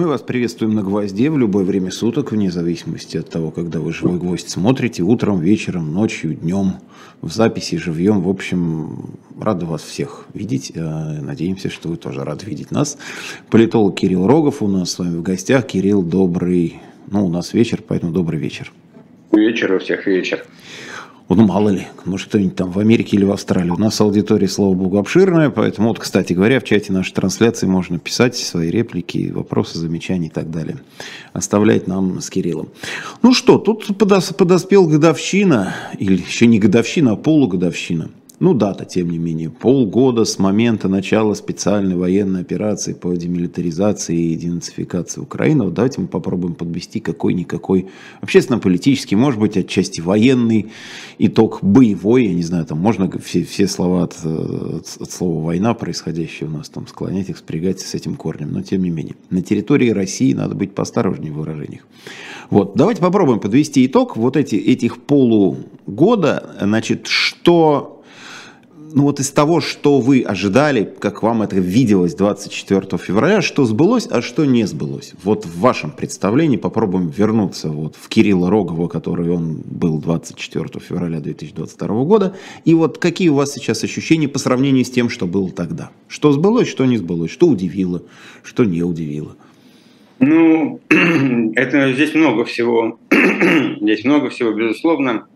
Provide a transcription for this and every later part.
Мы вас приветствуем на «Гвозде» в любое время суток, вне зависимости от того, когда вы «Живой гвоздь» смотрите, утром, вечером, ночью, днем, в записи, живьем. В общем, рады вас всех видеть. Э, надеемся, что вы тоже рады видеть нас. Политолог Кирилл Рогов у нас с вами в гостях. Кирилл, добрый, ну, у нас вечер, поэтому добрый вечер. Вечер у всех вечер. Ну, мало ли, может, кто-нибудь там в Америке или в Австралии. У нас аудитория, слава богу, обширная, поэтому, вот, кстати говоря, в чате нашей трансляции можно писать свои реплики, вопросы, замечания и так далее. Оставлять нам с Кириллом. Ну что, тут подоспел годовщина, или еще не годовщина, а полугодовщина – ну, дата, тем не менее, полгода с момента начала специальной военной операции по демилитаризации и денацификации Украины. Вот давайте мы попробуем подвести какой-никакой общественно-политический, может быть, отчасти военный итог, боевой, я не знаю, там можно все, все слова от, от, от слова «война», происходящее у нас, там склонять их, спрягать с этим корнем, но тем не менее. На территории России надо быть поосторожнее в выражениях. Вот, давайте попробуем подвести итог вот эти, этих полугода, значит, что ну вот из того, что вы ожидали, как вам это виделось 24 февраля, что сбылось, а что не сбылось? Вот в вашем представлении попробуем вернуться вот в Кирилла Рогова, который он был 24 февраля 2022 года, и вот какие у вас сейчас ощущения по сравнению с тем, что было тогда? Что сбылось, что не сбылось, что удивило, что не удивило? Ну, это здесь много всего, здесь много всего, безусловно.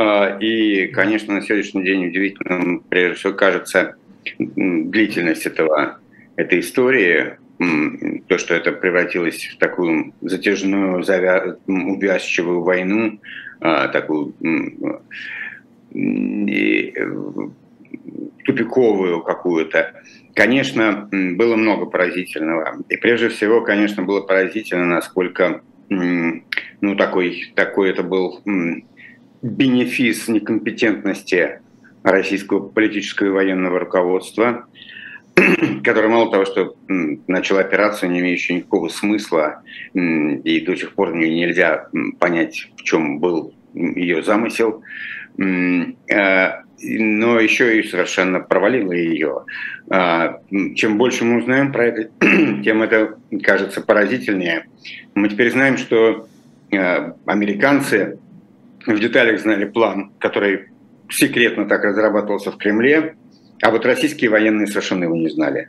А, и, конечно, на сегодняшний день удивительным, прежде всего, кажется длительность этого, этой истории, то, что это превратилось в такую затяжную, завя... увязчивую войну, а, такую и тупиковую какую-то. Конечно, было много поразительного. И прежде всего, конечно, было поразительно, насколько ну, такой, такой это был бенефис некомпетентности российского политического и военного руководства, которое мало того, что начало операцию, не имеющую никакого смысла, и до сих пор нельзя понять, в чем был ее замысел, э, но еще и совершенно провалила ее. А, чем больше мы узнаем про это, тем это кажется поразительнее. Мы теперь знаем, что э, американцы в деталях знали план, который секретно так разрабатывался в Кремле, а вот российские военные совершенно его не знали.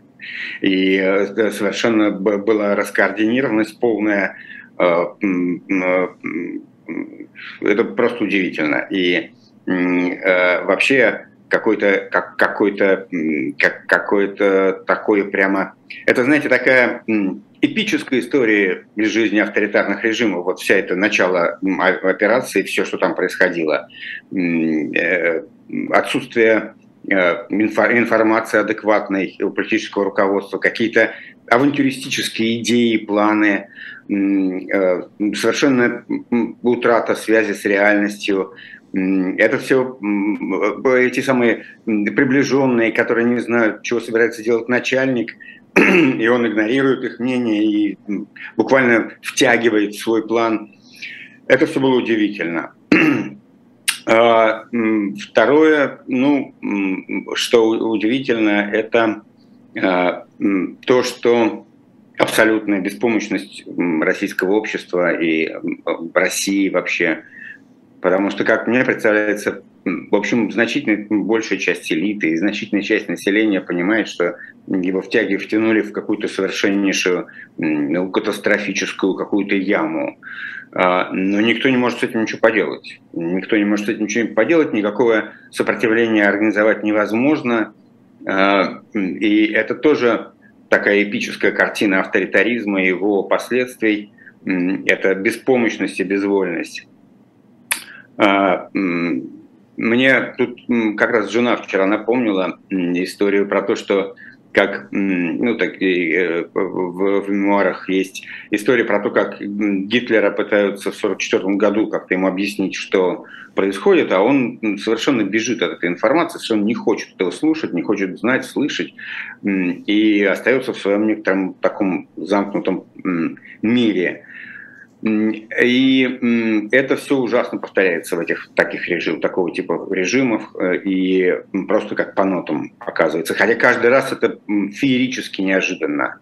И э, совершенно была раскоординированность полная. Э, э, это просто удивительно. И вообще какой-то как, какой-то как, какой-то такой прямо это знаете такая эпической истории из жизни авторитарных режимов, вот вся это начало операции, все, что там происходило, э, отсутствие э, информации адекватной у политического руководства, какие-то авантюристические идеи, планы, э, совершенно утрата связи с реальностью, это все эти самые приближенные, которые не знают, чего собирается делать начальник, и он игнорирует их мнение и буквально втягивает свой план. Это все было удивительно. А, второе, ну, что удивительно, это а, то, что абсолютная беспомощность российского общества и России вообще. Потому что, как мне представляется, в общем, значительная большая часть элиты и значительная часть населения понимает, что его втяги втянули в какую-то совершеннейшую ну, катастрофическую какую-то яму. А, но никто не может с этим ничего поделать. Никто не может с этим ничего поделать, никакого сопротивления организовать невозможно. А, и это тоже такая эпическая картина авторитаризма и его последствий. Это беспомощность и безвольность. А, мне тут как раз жена вчера напомнила историю про то, что как, ну, так э, в, в мемуарах есть история про то, как Гитлера пытаются в 1944 году как-то ему объяснить, что происходит, а он совершенно бежит от этой информации, совершенно не хочет этого слушать, не хочет знать, слышать, и остается в своем некотором таком замкнутом мире. И это все ужасно повторяется в этих таких режимах, такого типа режимов, э, и просто как по нотам оказывается. Хотя каждый раз это феерически неожиданно.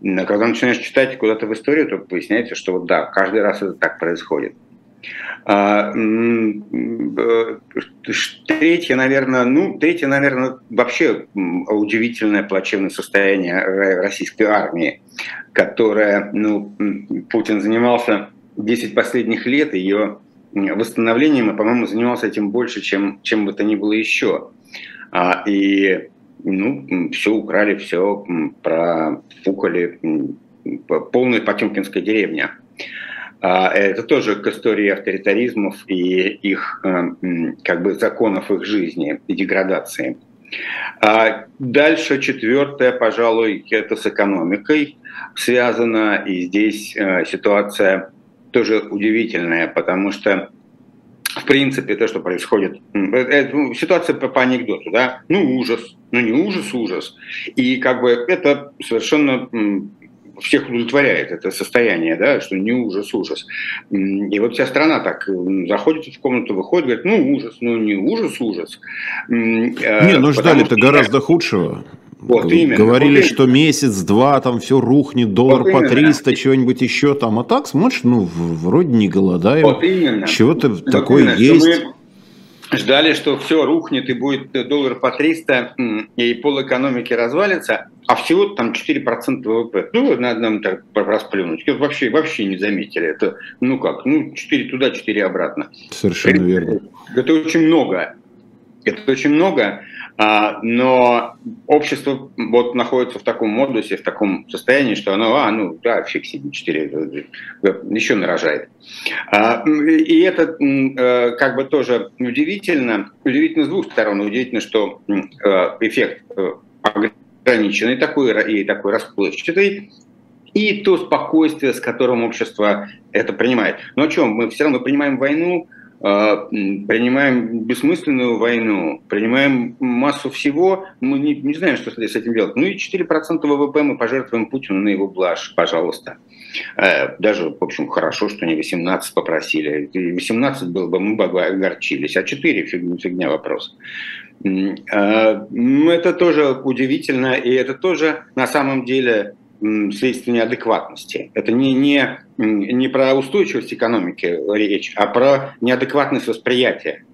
когда начинаешь читать куда-то в историю, то выясняется, что вот да, каждый раз это так происходит. А, третье, наверное, ну, третье, наверное, вообще удивительное плачевное состояние российской армии, которая, ну, Путин занимался 10 последних лет ее восстановлением, и, по-моему, занимался этим больше, чем, чем бы то ни было еще. А, и, ну, все украли, все профукали, полная Потемкинская деревня. А, это тоже к истории авторитаризмов и их э, как бы законов их жизни и деградации. А дальше четвертое, пожалуй, это с экономикой связано, и здесь э, ситуация тоже удивительная, потому что в принципе, то, что происходит, это, ну, ситуация по, по анекдоту, да, ну ужас, ну не ужас, ужас. И как бы это совершенно всех удовлетворяет это состояние, да, что не ужас, ужас. И вот вся страна так заходит в комнату, выходит, говорит, ну ужас, ну не ужас, ужас. Не, ну ждали-то гораздо худшего. Вот именно. Говорили, вот что месяц-два там все рухнет, доллар вот по 300, чего-нибудь еще там. А так смотришь, ну, вроде не голодаем. Вот именно. Чего-то вот такое именно, есть ждали, что все рухнет и будет доллар по 300, и пол экономики развалится, а всего там 4% ВВП. Ну, надо нам так расплюнуть. Вообще, вообще не заметили. Это, ну как, ну 4 туда, 4 обратно. Совершенно это, верно. Это очень много. Это очень много. А, но общество вот находится в таком модусе, в таком состоянии, что оно, а, ну, да, фиг себе, 4, еще нарожает. А, и это э, как бы тоже удивительно, удивительно с двух сторон. Удивительно, что э, эффект ограниченный такой и такой расплывчатый, и то спокойствие, с которым общество это принимает. Но о чем? Мы все равно принимаем войну, а, принимаем бессмысленную войну, принимаем массу всего, мы не, не знаем, что с этим делать. Ну и 4% ВВП мы пожертвуем Путину на его блажь, пожалуйста. Э, даже, в общем, хорошо, что не 18 попросили. 18 было бы, мы бы огорчились, а 4 фигня, фигня вопрос. А, это тоже удивительно, и это тоже на самом деле следствие неадекватности. Это не, не, не про устойчивость экономики речь, а про неадекватность восприятия.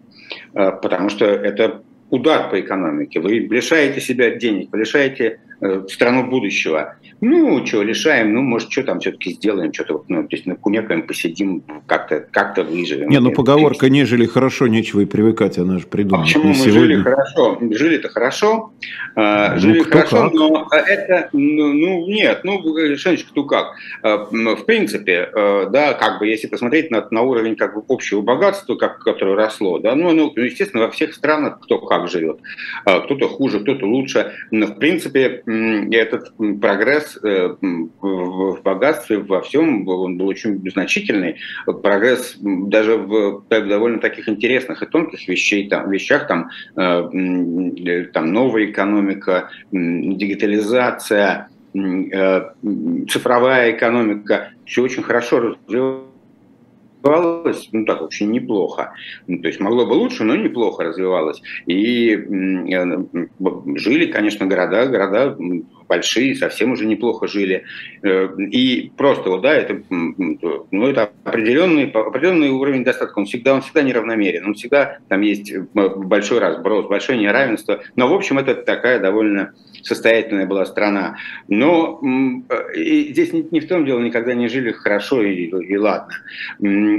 Э, потому что это удар по экономике. Вы лишаете себя денег, вы лишаете э, страну будущего. Ну, что, лишаем, ну, может, что там все-таки сделаем, что-то, ну, то есть накумекаем, посидим, как-то как выживем. Не, ну, поговорка «не хорошо, нечего и привыкать», она же придумана. А почему мы сегодня... жили хорошо? Жили-то хорошо, а, ну, жили хорошо, как? но это, ну, ну, нет, ну, Шенечка, кто как. А, в принципе, а, да, как бы, если посмотреть на, на уровень как бы общего богатства, как, которое росло, да, ну, ну, естественно, во всех странах кто как живет. Кто-то хуже, кто-то лучше. Но, в принципе, этот прогресс э, в богатстве во всем он был очень значительный. Прогресс даже в довольно таких интересных и тонких вещей, там, вещах, там, э, там новая экономика, дигитализация, э, цифровая экономика, все очень хорошо развивалось развивалась, ну так, очень неплохо. Ну, то есть могло бы лучше, но неплохо развивалось. И жили, конечно, города, города большие, совсем уже неплохо жили. Э, и просто вот, да, это, ну, это определенный, определенный уровень достатка. Он всегда, он всегда неравномерен, он всегда, там есть э, большой разброс, большое неравенство. Но, в общем, это такая довольно состоятельная была страна. Но э, и здесь не, не в том дело, никогда не жили хорошо и, и ладно.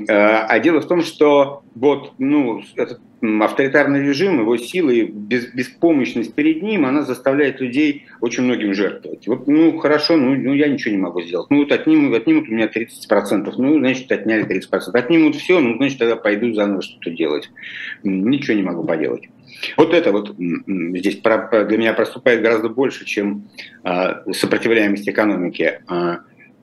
А дело в том, что вот, ну, этот авторитарный режим, его силы без, беспомощность перед ним, она заставляет людей очень многим жертвовать. Вот, ну, хорошо, ну, ну я ничего не могу сделать. Ну, вот отнимут, отнимут у меня 30%, ну, значит, отняли 30%. Отнимут все, ну, значит, тогда пойду заново что-то делать. Ничего не могу поделать. Вот это вот здесь для меня проступает гораздо больше, чем а, сопротивляемость экономики.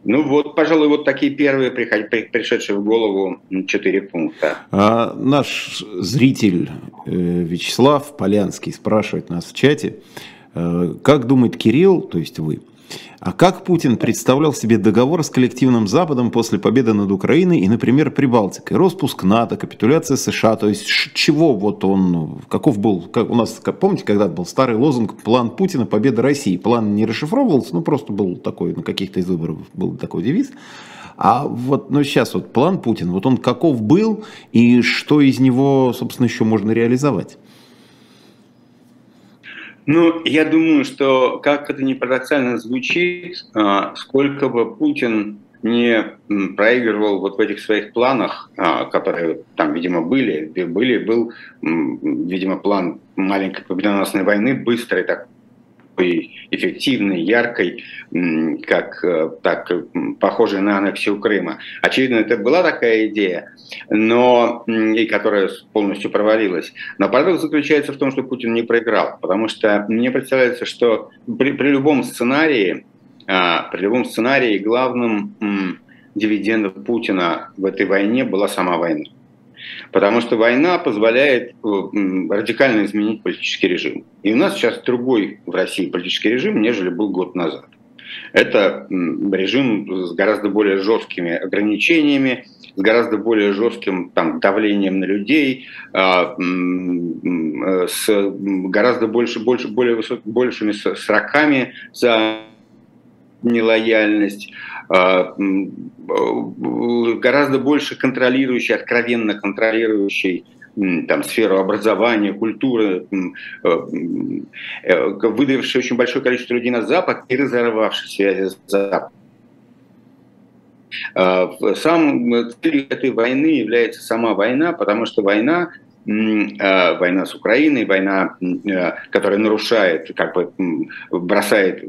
Ну вот, пожалуй, вот такие первые пришедшие в голову четыре пункта. А наш зритель э, Вячеслав Полянский спрашивает нас в чате, э, как думает Кирилл, то есть вы, А как Путин представлял себе договор с коллективным Западом после победы над Украиной и, например, Прибалтикой? Распуск НАТО, капитуляция США, то есть чего вот он, каков был, как у нас, как, помните, когда был старый лозунг «План Путина, победа России». План не расшифровывался, ну просто был такой, на каких-то из выборов был такой девиз. А вот ну, сейчас вот план Путин, вот он каков был и что из него, собственно, еще можно реализовать? Ну, я думаю, что, как это не парадоксально звучит, а, сколько бы Путин не проигрывал вот в этих своих планах, а, которые там, видимо, были, были был, видимо, план маленькой победоносной войны, быстрой, так такой эффективной, яркой, как э, так, похожей на аннексию Крыма. Очевидно, это была такая идея, но, и которая полностью провалилась. Но парадокс заключается в том, что Путин не проиграл, потому что мне представляется, что при, при любом сценарии, а, при любом сценарии главным дивидендом Путина в этой войне была сама война. Потому что война позволяет э, радикально изменить политический режим. И у нас сейчас другой в России политический режим, нежели был год назад. Это режим с гораздо более жесткими ограничениями, с гораздо более жестким там, давлением на людей, а, э, с гораздо больше, больше, более высок, большими сроками за нелояльность, гораздо больше контролирующий, откровенно контролирующий там, сферу образования, культуры, э, э, выдавивший очень большое количество людей на Запад и разорвавший связи с Западом. А, сам целью этой войны является сама война, потому что война Э, война с Украиной, война, э, которая нарушает, как бы бросает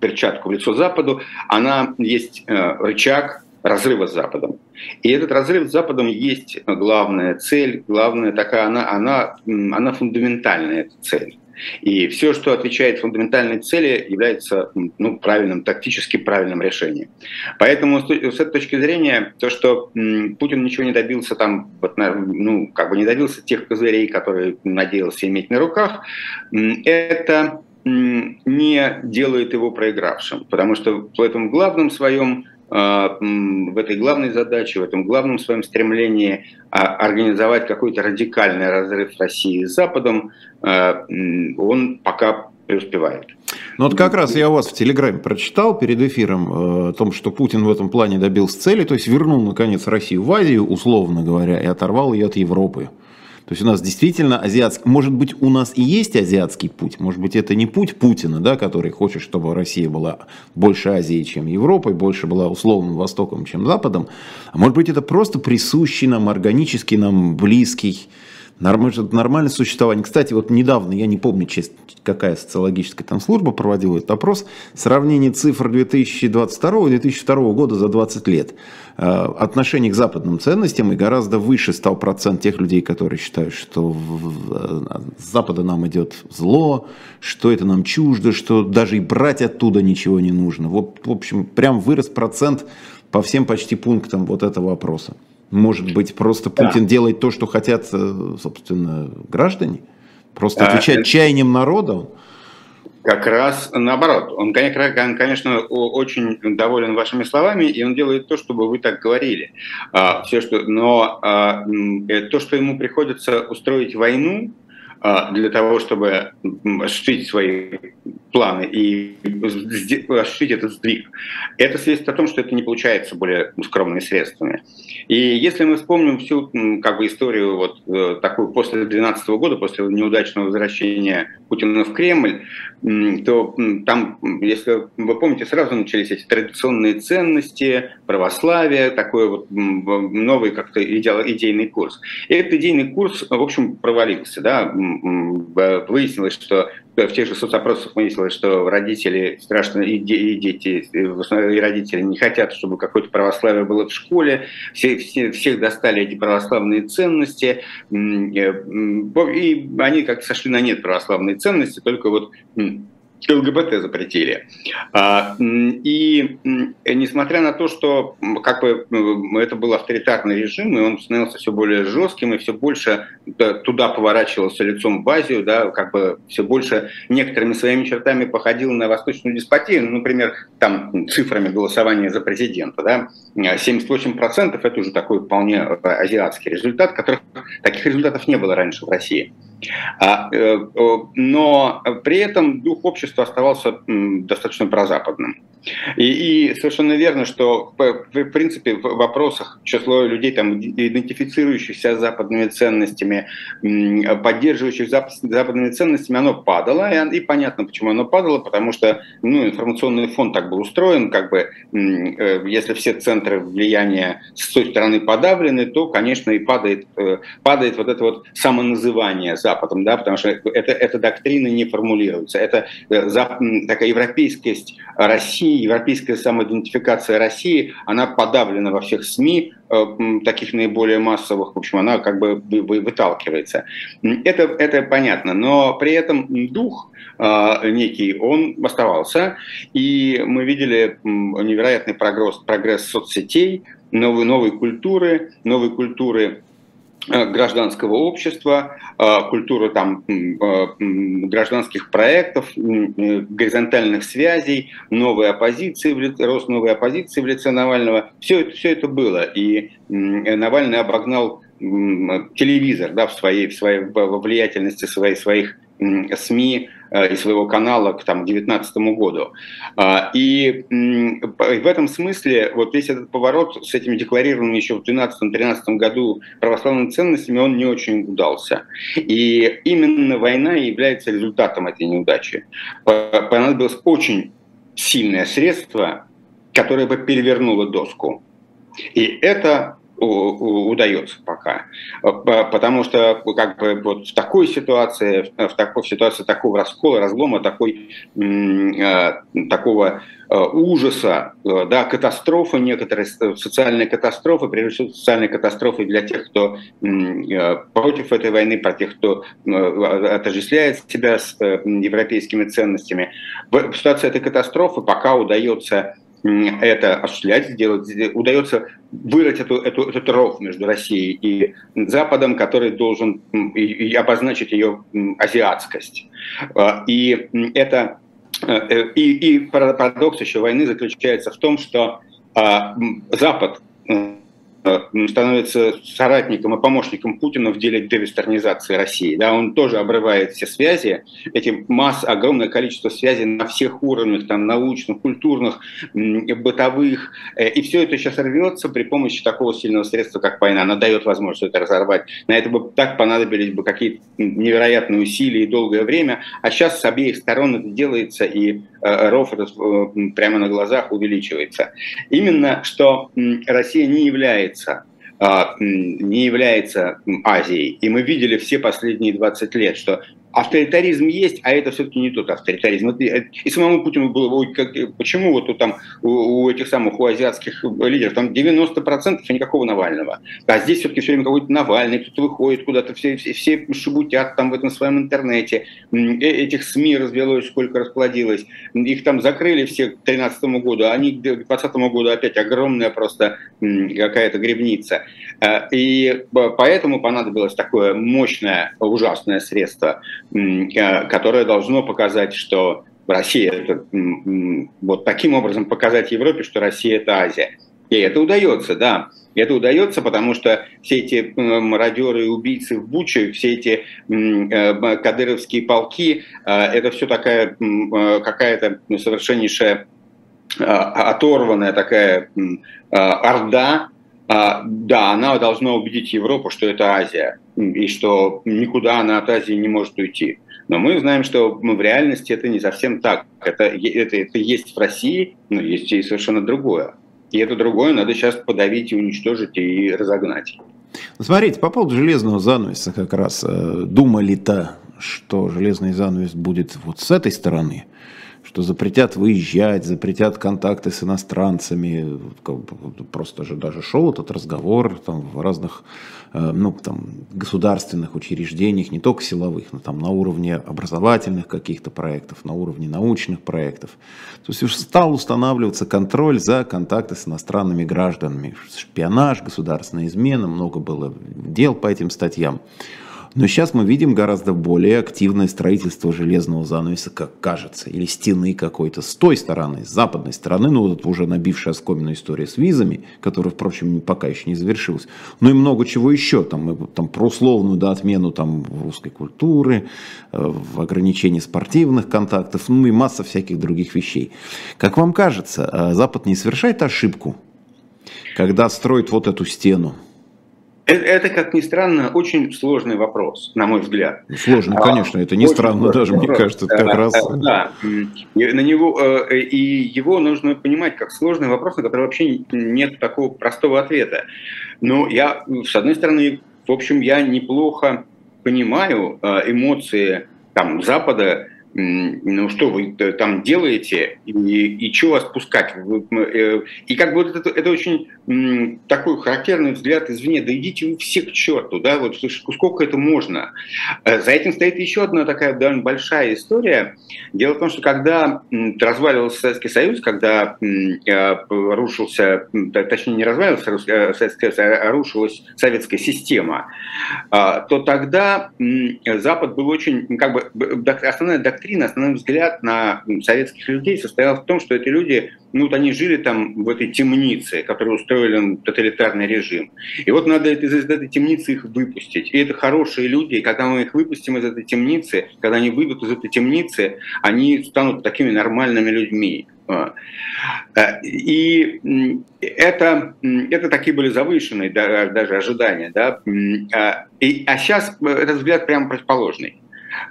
перчатку в лицо Западу, она есть э, рычаг разрыва с Западом. И этот разрыв с Западом есть главная цель, главная такая, она, она, она фундаментальная цель. И все, что отвечает фундаментальной цели, является ну, правильным, тактически правильным решением. Поэтому с этой точки зрения, то, что Путин ничего не добился там, ну, как бы не добился тех козырей, которые надеялся иметь на руках, это не делает его проигравшим, потому что в этом главном своем в этой главной задаче, в этом главном своем стремлении а, организовать какой-то радикальный разрыв России с Западом, а, он пока преуспевает. Ну вот как раз я у вас в Телеграме прочитал перед эфиром э, о том, что Путин в этом плане добился цели, то есть вернул наконец Россию в Азию, условно говоря, и оторвал ее от Европы. То есть у нас действительно азиатский, может быть, у нас и есть азиатский путь, может быть, это не путь Путина, да, который хочет, чтобы Россия была больше Азии, чем Европой, больше была условным Востоком, чем Западом, а может быть, это просто присущий нам, органический нам, близкий Нормальное существование. Кстати, вот недавно, я не помню, какая социологическая там служба проводила этот опрос, сравнение цифр 2022 и 2002 года за 20 лет. Э, отношение к западным ценностям и гораздо выше стал процент тех людей, которые считают, что с Запада нам идет зло, что это нам чуждо, что даже и брать оттуда ничего не нужно. Вот, в общем, прям вырос процент по всем почти пунктам вот этого опроса. Может быть, просто Путин да. делает то, что хотят, э, собственно, граждане? Просто отвечать а, чаянием народа? Как раз наоборот. Он, конечно, очень доволен вашими словами, и он делает то, чтобы вы так говорили. А, все, что, но а, э, то, что ему приходится устроить войну, а, для того, чтобы осуществить свои планы и осуществить этот сдвиг. Это свидетельствует о том, что это не получается более скромными средствами. И если мы вспомним всю как бы, историю вот э, такую после 2012 года, после неудачного возвращения Путина в Кремль, то там, если вы помните, сразу начались эти традиционные ценности, православие, такой вот новый как-то идейный курс. И этот идейный курс, в общем, провалился. Да? Выяснилось, что в тех же соцопросах выяснилось, что родители страшно, и, дети, и родители не хотят, чтобы какое-то православие было в школе, все, все, всех достали эти православные ценности, э, и они как-то сошли на нет православные ценности, только вот ЛГБТ запретили. А, и несмотря на то, что как бы это был авторитарный режим, и он становился все более жестким, и все больше туда поворачивался лицом в Азию, да, как бы все больше некоторыми своими чертами походил на восточную деспотию, ну, например, там цифрами голосования за президента, да, 78% это уже такой вполне азиатский результат, которых таких результатов не было раньше в России. А, э, но при этом дух общества оставался достаточно прозападным. И, и совершенно верно, что в принципе в вопросах число людей, там, идентифицирующихся с западными ценностями, поддерживающих западными ценностями, оно падало. И, и понятно, почему оно падало, потому что ну, информационный фон так был устроен, как бы э, если все центры влияния с той стороны подавлены, то, конечно, и падает, э, падает вот это вот самоназывание Западом, да, потому что это, эта доктрина не формулируется. Это э, такая европейскость России европейская самоидентификация России, она подавлена во всех СМИ, э, таких наиболее массовых, в общем, она как бы выталкивается. Это, это понятно, но при этом дух э, некий, он оставался, и мы видели невероятный прогресс, прогресс соцсетей, новой, новой культуры, новой культуры гражданского общества, э, культуры там, э, гражданских проектов, горизонтальных связей, новой оппозиции, рост новой оппозиции в лице Навального. Все это, все это было. И Навальный обогнал телевизор да, в своей, в своей в влиятельности своей, своих СМИ и своего канала к 2019 году. А, и в этом смысле вот весь этот поворот с этими декларированными еще в 2012-2013 году православными ценностями, он не очень удался. И именно война является результатом этой неудачи. Понадобилось очень сильное средство, которое бы перевернуло доску. И это удается пока. Потому что как бы вот в такой ситуации, в такой ситуации такого раскола, разлома, такой, э, такого э, ужаса, э, да, катастрофы некоторые, социальные катастрофы, прежде всего социальные катастрофы для тех, кто против этой войны, про тех, кто отождествляет себя с европейскими ценностями. В ситуации этой катастрофы пока удается это осуществлять, сделать, удается вырыть эту, эту, этот ров между Россией и Западом, который должен и, и обозначить ее азиатскость. А, и это э, и, и парадокс еще войны заключается в том, что а, Запад Э, становится соратником и помощником Путина в деле девестернизации России. Да, он тоже обрывает все связи, эти масс, огромное количество связей на всех уровнях, там, научных, культурных, бытовых. Э, и все это сейчас рвется при помощи такого сильного средства, как война. Она дает возможность это разорвать. На это бы так понадобились бы какие-то невероятные усилия и долгое время. А сейчас с обеих сторон это делается, и э, ров этот прямо на глазах увеличивается. Именно что Россия не является является а, не является Азией. И мы видели все последние 20 лет, что авторитаризм есть, а это все-таки не тот авторитаризм. И самому Путину было, ой, как, почему вот там у, у этих самых, у азиатских лидеров, там 90% и никакого Навального. А здесь все-таки все время какой-то Навальный, кто-то выходит куда-то, все, все, все шебутят там в этом своем интернете. Э, этих СМИ развелось, сколько расплодилось. Их там закрыли все к 2013 году, а они к 2020 году опять огромная просто какая-то гребница. Э, и поэтому понадобилось такое мощное, ужасное средство – Э, которое должно показать, что Россия это вот таким образом показать Европе, что Россия это Азия. И это удается, да. Это удается, потому что все эти мародеры и убийцы в Буче, все эти э, кадыровские полки, э, это все такая какая-то совершеннейшая оторванная такая орда, а, да, она должна убедить Европу, что это Азия, и что никуда она от Азии не может уйти. Но мы знаем, что в реальности это не совсем так. Это, это, это есть в России, но есть и совершенно другое. И это другое надо сейчас подавить и уничтожить и разогнать. Смотрите, по поводу железного занавеса как раз. Э, думали-то, что железный занавес будет вот с этой стороны, что запретят выезжать, запретят контакты с иностранцами. Просто же даже шел этот разговор там, в разных э, ну, там, государственных учреждениях, не только силовых, но там на уровне образовательных каких-то проектов, на уровне научных проектов. То есть стал устанавливаться контроль за контакты с иностранными гражданами. Шпионаж, государственная измена, много было дел по этим статьям. Но сейчас мы видим гораздо более активное строительство железного занавеса, как кажется, или стены какой-то с той стороны, с западной стороны, ну вот уже набившая оскоменную история с визами, которая, впрочем, пока еще не завершилась, ну и много чего еще, там, там про условную да, отмену там, русской культуры, э, в ограничении спортивных контактов, ну и масса всяких других вещей. Как вам кажется, э, Запад не совершает ошибку, когда строит вот эту стену? Это, это, как ни странно, очень сложный вопрос, на мой взгляд. Сложный, а, конечно, это не странно даже, вопрос. мне кажется, это как а, раз... Да, на него, э, и его нужно понимать как сложный вопрос, на который вообще нет такого простого ответа. Но я, с одной стороны, в общем, я неплохо понимаю э, эмоции там, Запада, ну что вы там делаете и, и что вас пускать? Э, и как бы это, это очень такой характерный взгляд извне, да идите вы все к черту, да, вот сколько это можно. Э, за этим стоит еще одна такая довольно большая история. Дело в том, что когда разваливался Советский Союз, когда э, рушился, точнее не разваливался Советский Союз, а рушилась советская система, то тогда Запад был очень, как бы, основная доктрина, основной взгляд на советских людей состоял в том, что эти люди, ну вот они жили там в этой темнице, которую устроили тоталитарный режим. И вот надо из этой темницы их выпустить. И это хорошие люди, и когда мы их выпустим из этой темницы, когда они выйдут из этой темницы, они станут такими нормальными людьми. А. Э, и это, это такие были завышенные даже ожидания. Да? А, и, а сейчас этот взгляд прямо противоположный.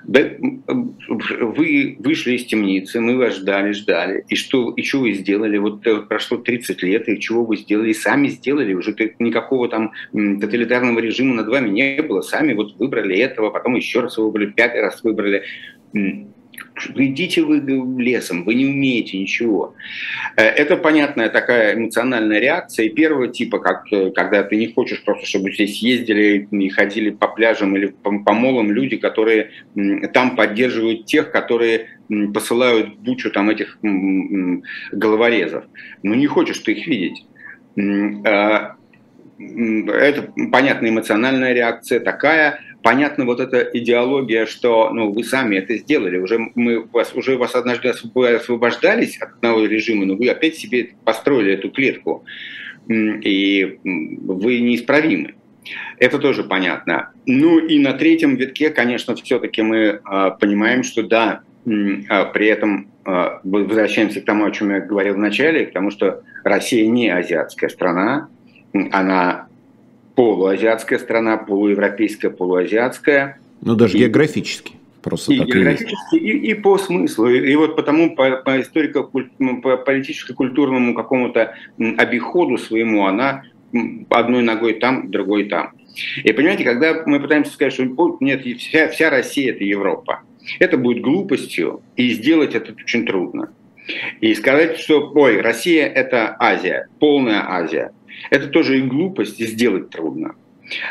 Вы вышли из темницы, мы вас ждали, ждали. И что, и что вы сделали? Вот э, прошло 30 лет, и чего вы сделали? Сами сделали. Уже никакого там тоталитарного режима над вами не было. Сами вот выбрали этого, потом еще раз выбрали, пятый раз выбрали идите вы лесом, вы не умеете ничего. Э, это понятная такая эмоциональная реакция. И первого типа, как, э, когда ты не хочешь просто, чтобы здесь ездили и ходили по пляжам или по, по молам люди, которые там поддерживают тех, которые посылают бучу там этих головорезов. Ну не хочешь ты их видеть. А, это понятная эмоциональная реакция такая – понятна вот эта идеология, что ну, вы сами это сделали, уже мы вас, уже вас однажды освобождались от одного режима, но вы опять себе построили эту клетку, и вы неисправимы. Это тоже понятно. Ну и на третьем витке, конечно, все-таки мы э, понимаем, что да, э, при этом э, возвращаемся к тому, о чем я говорил в начале, к тому, что Россия не азиатская страна, она полуазиатская страна, полуевропейская, полуазиатская. Ну, даже и, географически. Просто и так географически, и, и, и по смыслу. И, и вот потому по, по историко-политическо-культурному какому-то обиходу своему она одной ногой там, другой там. И понимаете, когда мы пытаемся сказать, что нет, вся, вся Россия – это Европа, это будет глупостью, и сделать это очень трудно. И сказать, что, ой, Россия – это Азия, полная Азия – это тоже и глупость, и сделать трудно.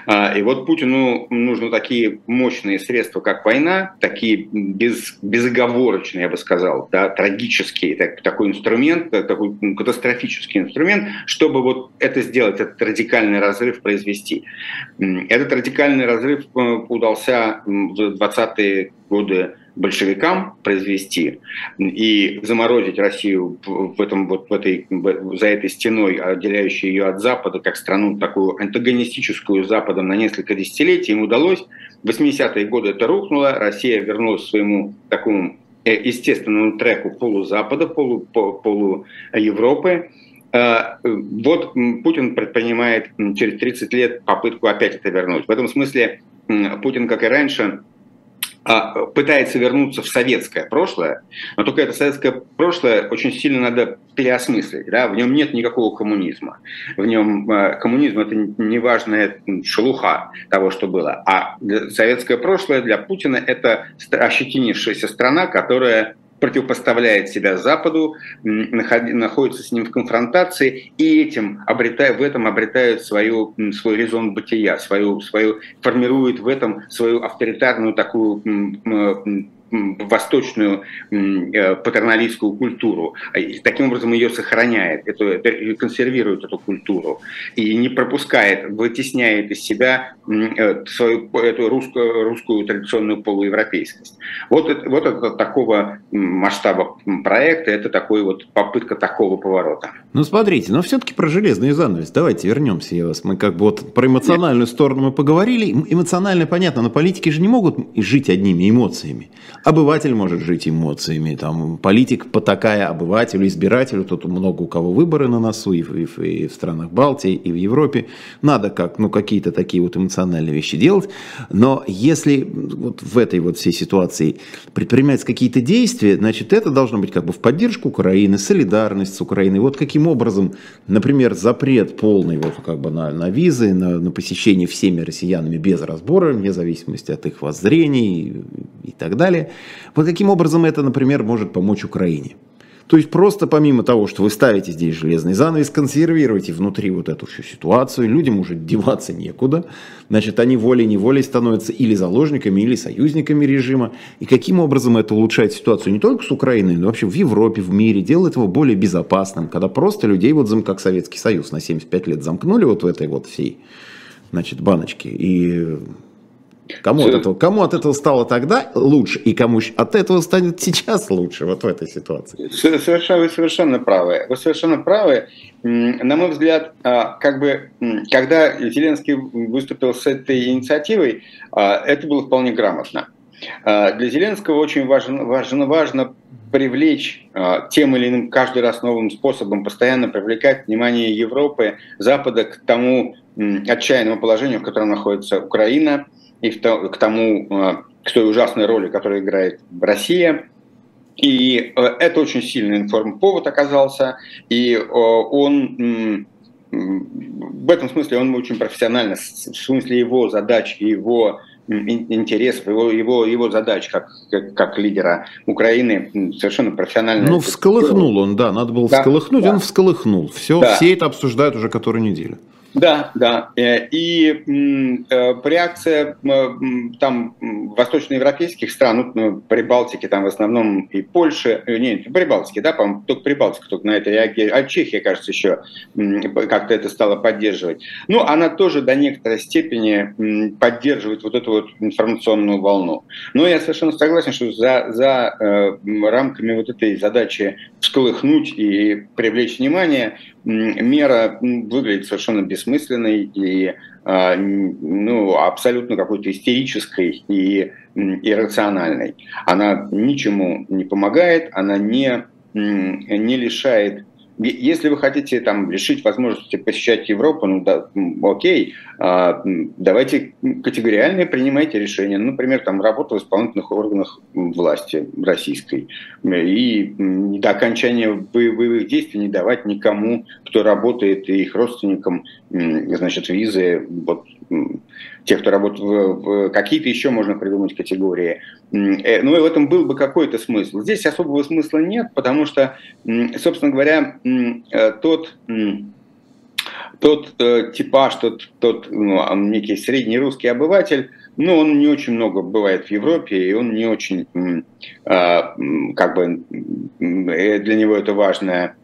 А, и вот Путину нужны такие мощные средства, как война, такие без, безоговорочные, я бы сказал, да, трагические, так, такой инструмент, такой катастрофический инструмент, чтобы вот это сделать, этот радикальный разрыв произвести. Этот радикальный разрыв э, удался в 20-е годы большевикам произвести и заморозить Россию в этом вот в этой за этой стеной, отделяющей ее от Запада, как страну такую антагонистическую Западом на несколько десятилетий, им удалось. В 80-е годы это рухнуло, Россия вернулась к своему такому э, естественному треку полузапада, полу, полу Европы. Э, вот Путин предпринимает через 30 лет попытку опять это вернуть. В этом смысле Путин, как и раньше, пытается вернуться в советское прошлое, но только это советское прошлое очень сильно надо переосмыслить. Да? В нем нет никакого коммунизма. В нем а, коммунизм – это неважная шелуха того, что было. А советское прошлое для Путина – это ощетинившаяся страна, которая противопоставляет себя Западу, находится с ним в конфронтации, и этим обретая, в этом обретают свою, свой резон бытия, свою, свою, формирует в этом свою авторитарную такую восточную э, патерналистскую культуру. И таким образом ее сохраняет, эту, консервирует эту культуру и не пропускает, вытесняет из себя э, свою эту русскую, русскую традиционную полуевропейскость. Вот, это, вот это такого масштаба проекта, это такой вот попытка такого поворота. Ну смотрите, но все-таки про железный занавес. Давайте вернемся, я вас. Мы как бы вот про эмоциональную сторону мы поговорили. Эмоционально понятно, но политики же не могут жить одними эмоциями. Обыватель может жить эмоциями, там, политик потакая обывателю, избирателю, тут много у кого выборы на носу, и, и, и в странах Балтии, и в Европе. Надо как, ну, какие-то такие вот эмоциональные вещи делать. Но если вот в этой вот всей ситуации предпринимать какие-то действия, значит, это должно быть как бы в поддержку Украины, солидарность с Украиной. Вот каким образом, например, запрет полный вот как бы на, на визы, на, на посещение всеми россиянами без разбора, вне зависимости от их воззрений и так далее. Вот каким образом это, например, может помочь Украине? То есть просто помимо того, что вы ставите здесь железный занавес, консервируете внутри вот эту всю ситуацию, людям уже деваться некуда, значит, они волей-неволей становятся или заложниками, или союзниками режима. И каким образом это улучшает ситуацию не только с Украиной, но вообще в Европе, в мире, делает его более безопасным, когда просто людей, вот как Советский Союз на 75 лет замкнули вот в этой вот всей значит, баночке, и Кому от, этого, кому от этого стало тогда лучше, и кому от этого станет сейчас лучше, вот в этой ситуации? Совершенно, вы совершенно правы. Вы совершенно правы. На мой взгляд, а, как бы, когда Зеленский выступил с этой инициативой, а, это было вполне грамотно. А, для Зеленского очень важно, важно, важно привлечь тем или иным, каждый раз новым способом, постоянно привлекать внимание Европы, Запада к тому отчаянному положению, в котором находится Украина – и к тому, э, к той ужасной роли, которую играет Россия. И э, это очень сильный информповод оказался, и э, он в этом смысле он очень профессионально, в смысле его задач и его интересов, его, его, его задач как, как, как лидера Украины совершенно профессионально. Ну, всколыхнул он, да, надо было да, всколыхнуть, да. он всколыхнул. Все, да. все это обсуждают уже которую неделю. Да, да. Э, и э, реакция там восточноевропейских стран, ну, Прибалтики, там в основном и Польши, э, нет, Прибалтики, да, по-моему, только Прибалтика только на это реагирует, а Чехия, кажется, еще как-то это стало поддерживать. Ну, она тоже до некоторой степени поддерживает вот эту вот информационную волну. Но я совершенно согласен, что за, за рамками вот этой задачи всколыхнуть и привлечь внимание мера выглядит совершенно бессмысленной и а, ну, абсолютно какой-то истерической и иррациональной. Она ничему не помогает, она не, не лишает если вы хотите там лишить возможности посещать Европу, ну да, окей, а, давайте категориально принимайте решения. Ну, например, там работа в исполнительных органах власти российской. И до окончания боевых действий не давать никому, кто работает, и их родственникам, значит, визы. Вот, те, кто работает какие-то еще можно придумать категории. Э, ну и в этом был бы какой-то смысл. Здесь особого смысла нет, потому что, собственно говоря, э, тот тот э, типаж, тот, тот ну, а, некий средний русский обыватель, ну, он не очень много бывает в Европе, и он не очень, э, как бы, для него это важная Э,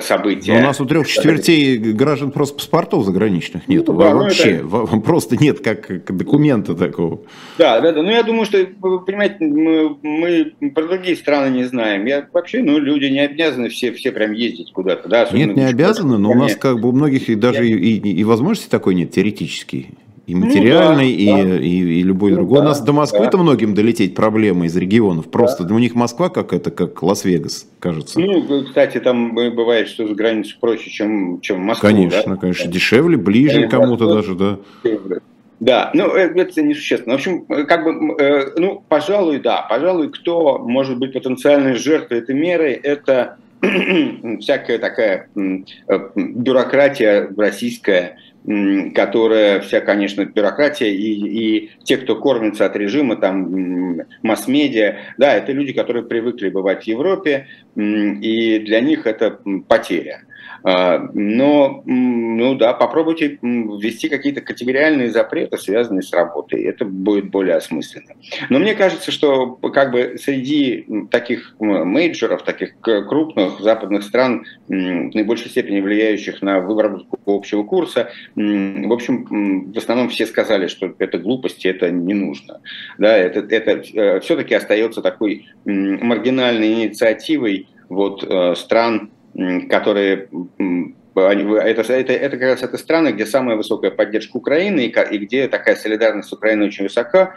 события. Но у нас у трех четвертей граждан просто паспортов заграничных нет. Ну, да, вообще, ну, это... просто нет как документа такого. Да, да, да. Ну, я думаю, что, понимаете, мы, мы про другие страны не знаем. Я вообще, ну, люди не обязаны все, все прям ездить куда-то. Да, нет, не обязаны, но у нас как бы у многих и даже и, и, и возможности такой нет, теоретически. И материальный, ну, да, и, да. И, и, и любой ну, другой. Да, У нас до Москвы-то да. многим долететь проблемы из регионов. Просто да. у них Москва как это, как Лас-Вегас, кажется. Ну, кстати, там бывает, что за границу проще, чем, чем Москва. Конечно, да? конечно. Дешевле, ближе кому-то даже, да. Да, ну э, это несущественно. В общем, как бы, э, ну, пожалуй, да, пожалуй, кто может быть потенциальной жертвой этой меры, это всякая такая э, бюрократия российская, которая вся, конечно, бюрократия и, и те, кто кормится от режима, там, масс-медиа, да, это люди, которые привыкли бывать в Европе, и для них это потеря. А, но, ну да, попробуйте ввести какие-то категориальные запреты, связанные с работой. Это будет более осмысленно. Но мне кажется, что как бы среди таких мейджоров, таких крупных западных стран, в наибольшей степени влияющих на выработку общего курса, в общем, в основном все сказали, что это глупости, это не нужно. Да, это, это э, все-таки остается такой маргинальной инициативой вот, э, стран, которые это, это, это как раз это страны, где самая высокая поддержка Украины и, и где такая солидарность с Украиной очень высока,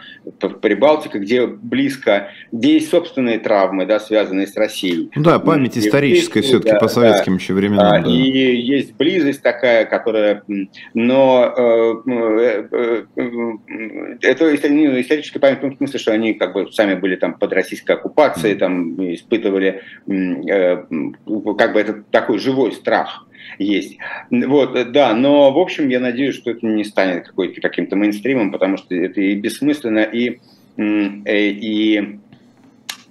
Прибалтика, где близко, где есть собственные травмы, да, связанные с Россией. Ну да, память историческая все-таки да, по советским да. еще временам. А, да. И есть близость такая, которая... Но э, э, э, это ну, историческая память в том смысле, что они как бы сами были там под российской оккупацией, там испытывали как бы это такой живой страх есть. Вот, да, но в общем я надеюсь, что это не станет какой-то каким-то мейнстримом, потому что это и бессмысленно, и, и,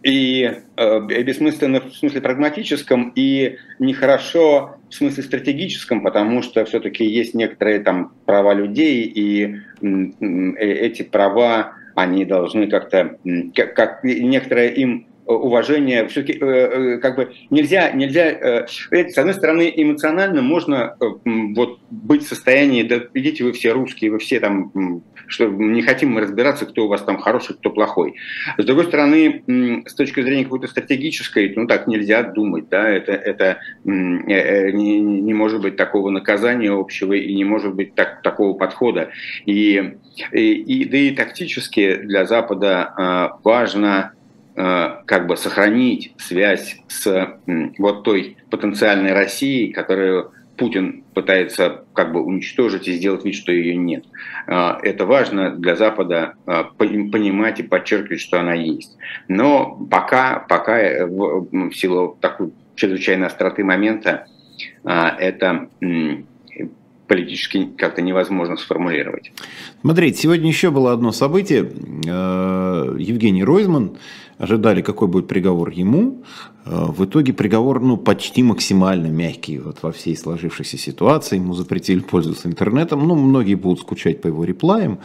и, и бессмысленно в смысле прагматическом, и нехорошо в смысле стратегическом, потому что все-таки есть некоторые там права людей, и эти права, они должны как-то, как, как некоторое им уважение, все-таки э, э, как бы нельзя, нельзя, э, с одной стороны, эмоционально можно вот быть в состоянии, да идите вы все русские, вы все там, что не хотим мы разбираться, кто у вас там хороший, кто плохой. С другой стороны, с точки зрения какой-то стратегической, ну так нельзя думать, да, это, это не, не может быть такого наказания общего и не может быть так, такого подхода. И, и, и, да и тактически для Запада важно Э, как бы сохранить связь с вот той потенциальной Россией, которую Путин пытается как бы уничтожить и сделать вид, что ее нет. Э, это важно для Запада э, понимать и подчеркивать, что она есть. Но пока, пока в силу такой чрезвычайной остроты момента это политически как-то невозможно сформулировать. Смотрите, сегодня еще было одно событие. Евгений Ройзман ожидали, какой будет приговор ему. Э, в итоге приговор ну, почти максимально мягкий вот, во всей сложившейся ситуации. Ему запретили пользоваться интернетом. Ну, многие будут скучать по его реплаям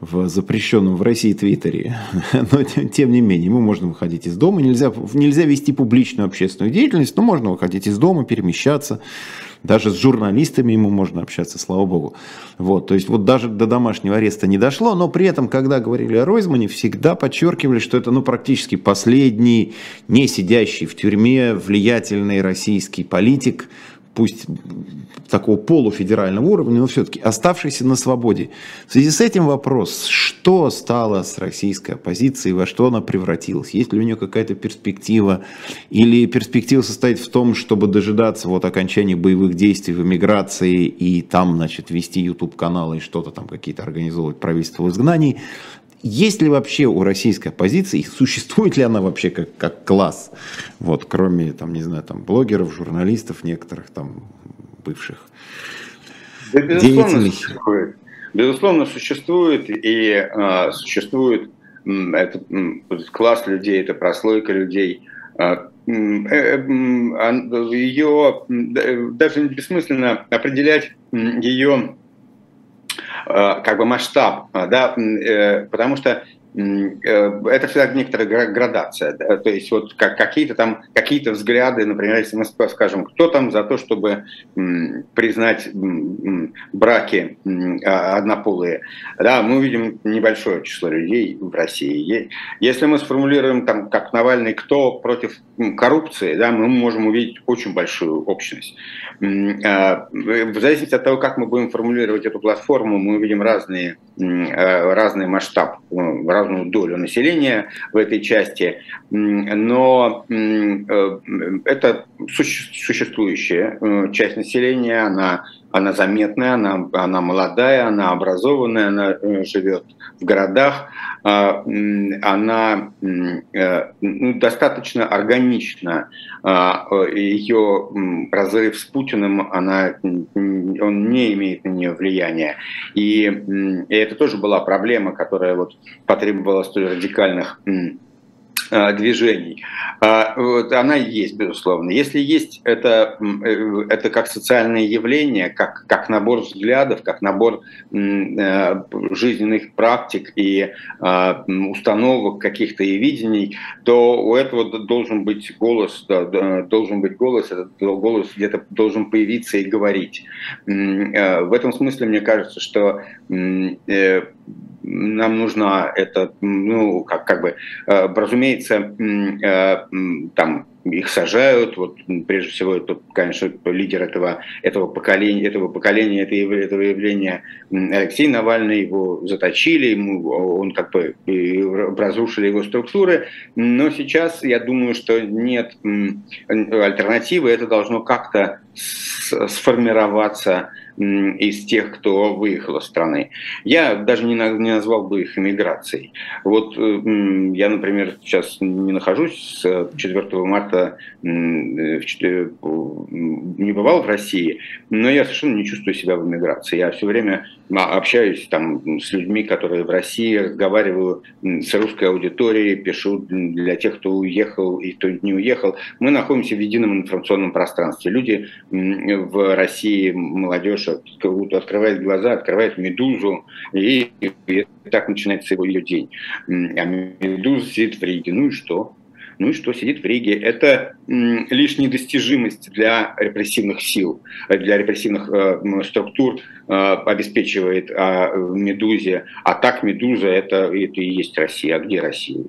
в запрещенном в России Твиттере. Но тем не менее, ему можно выходить из дома. Нельзя, нельзя вести публичную общественную деятельность, но можно выходить из дома, перемещаться. Даже с журналистами ему можно общаться, слава богу. Вот, то есть вот даже до домашнего ареста не дошло, но при этом, когда говорили о Ройзмане, всегда подчеркивали, что это ну, практически последний, не сидящий в тюрьме, влиятельный российский политик, пусть такого полуфедерального уровня, но все-таки оставшийся на свободе. В связи с этим вопрос, что стало с российской оппозицией, во что она превратилась? Есть ли у нее какая-то перспектива? Или перспектива состоит в том, чтобы дожидаться вот окончания боевых действий в эмиграции и там, значит, вести YouTube-каналы и что-то там какие-то организовывать правительство в изгнании? Есть ли вообще у российской оппозиции, существует ли она вообще как, как класс, вот, кроме, там, не знаю, там, блогеров, журналистов некоторых, там, бывших. Да, безусловно, существует. Безусловно, существует, и э, существует это, класс людей, это прослойка людей, а, э, э, ее даже бессмысленно определять ее Э, как бы масштаб, э, да, э, потому что Э, это всегда некоторая градация. Да? То есть вот как, какие-то там какие-то взгляды, например, если мы скажем, кто там за то, чтобы признать браки а, однополые, да, мы увидим небольшое число людей в России. Если мы сформулируем там, как Навальный, кто против коррупции, да, мы можем увидеть очень большую общность. А, в зависимости от того, как мы будем формулировать эту платформу, мы увидим разные, разный масштаб, разную долю населения в этой части, но э, это существующая э, часть населения, она она заметная, она, она молодая, она образованная, она э, живет в городах, а, она э, ну, достаточно органична. А, Ее разрыв с Путиным, она, он не имеет на нее влияния. И, и это тоже была проблема, которая вот потребовала столь радикальных Э, движений. А, она есть, безусловно. Если есть это, э, это как социальное явление, как, как набор взглядов, как набор э, жизненных практик и установок каких-то и видений, то у этого должен быть голос, должен быть голос, этот голос где-то должен появиться и говорить. В этом смысле мне кажется, что нам нужна это, ну, как, как бы, э, разумеется, э, там их сажают, вот прежде всего это, конечно, лидер этого, этого поколения, этого поколения, этого, явления Алексей Навальный, его заточили, ему, он как бы разрушили его структуры, но сейчас я думаю, что нет альтернативы, это должно как-то сформироваться из тех, кто выехал из страны. Я даже не, назвал бы их иммиграцией. Вот я, например, сейчас не нахожусь с 4 марта, не бывал в России, но я совершенно не чувствую себя в иммиграции. Я все время общаюсь там с людьми, которые в России, разговариваю с русской аудиторией, пишу для тех, кто уехал и кто не уехал. Мы находимся в едином информационном пространстве. Люди в России, молодежь, открывает глаза, открывает «Медузу», и, так начинается его ее день. А «Медуза» сидит в Риге. Ну и что? Ну и что, сидит в Риге. Это лишь недостижимость для репрессивных сил, для репрессивных э, структур обеспечивает э, «Медузе». А так «Медуза» это, это и есть Россия. А где Россия?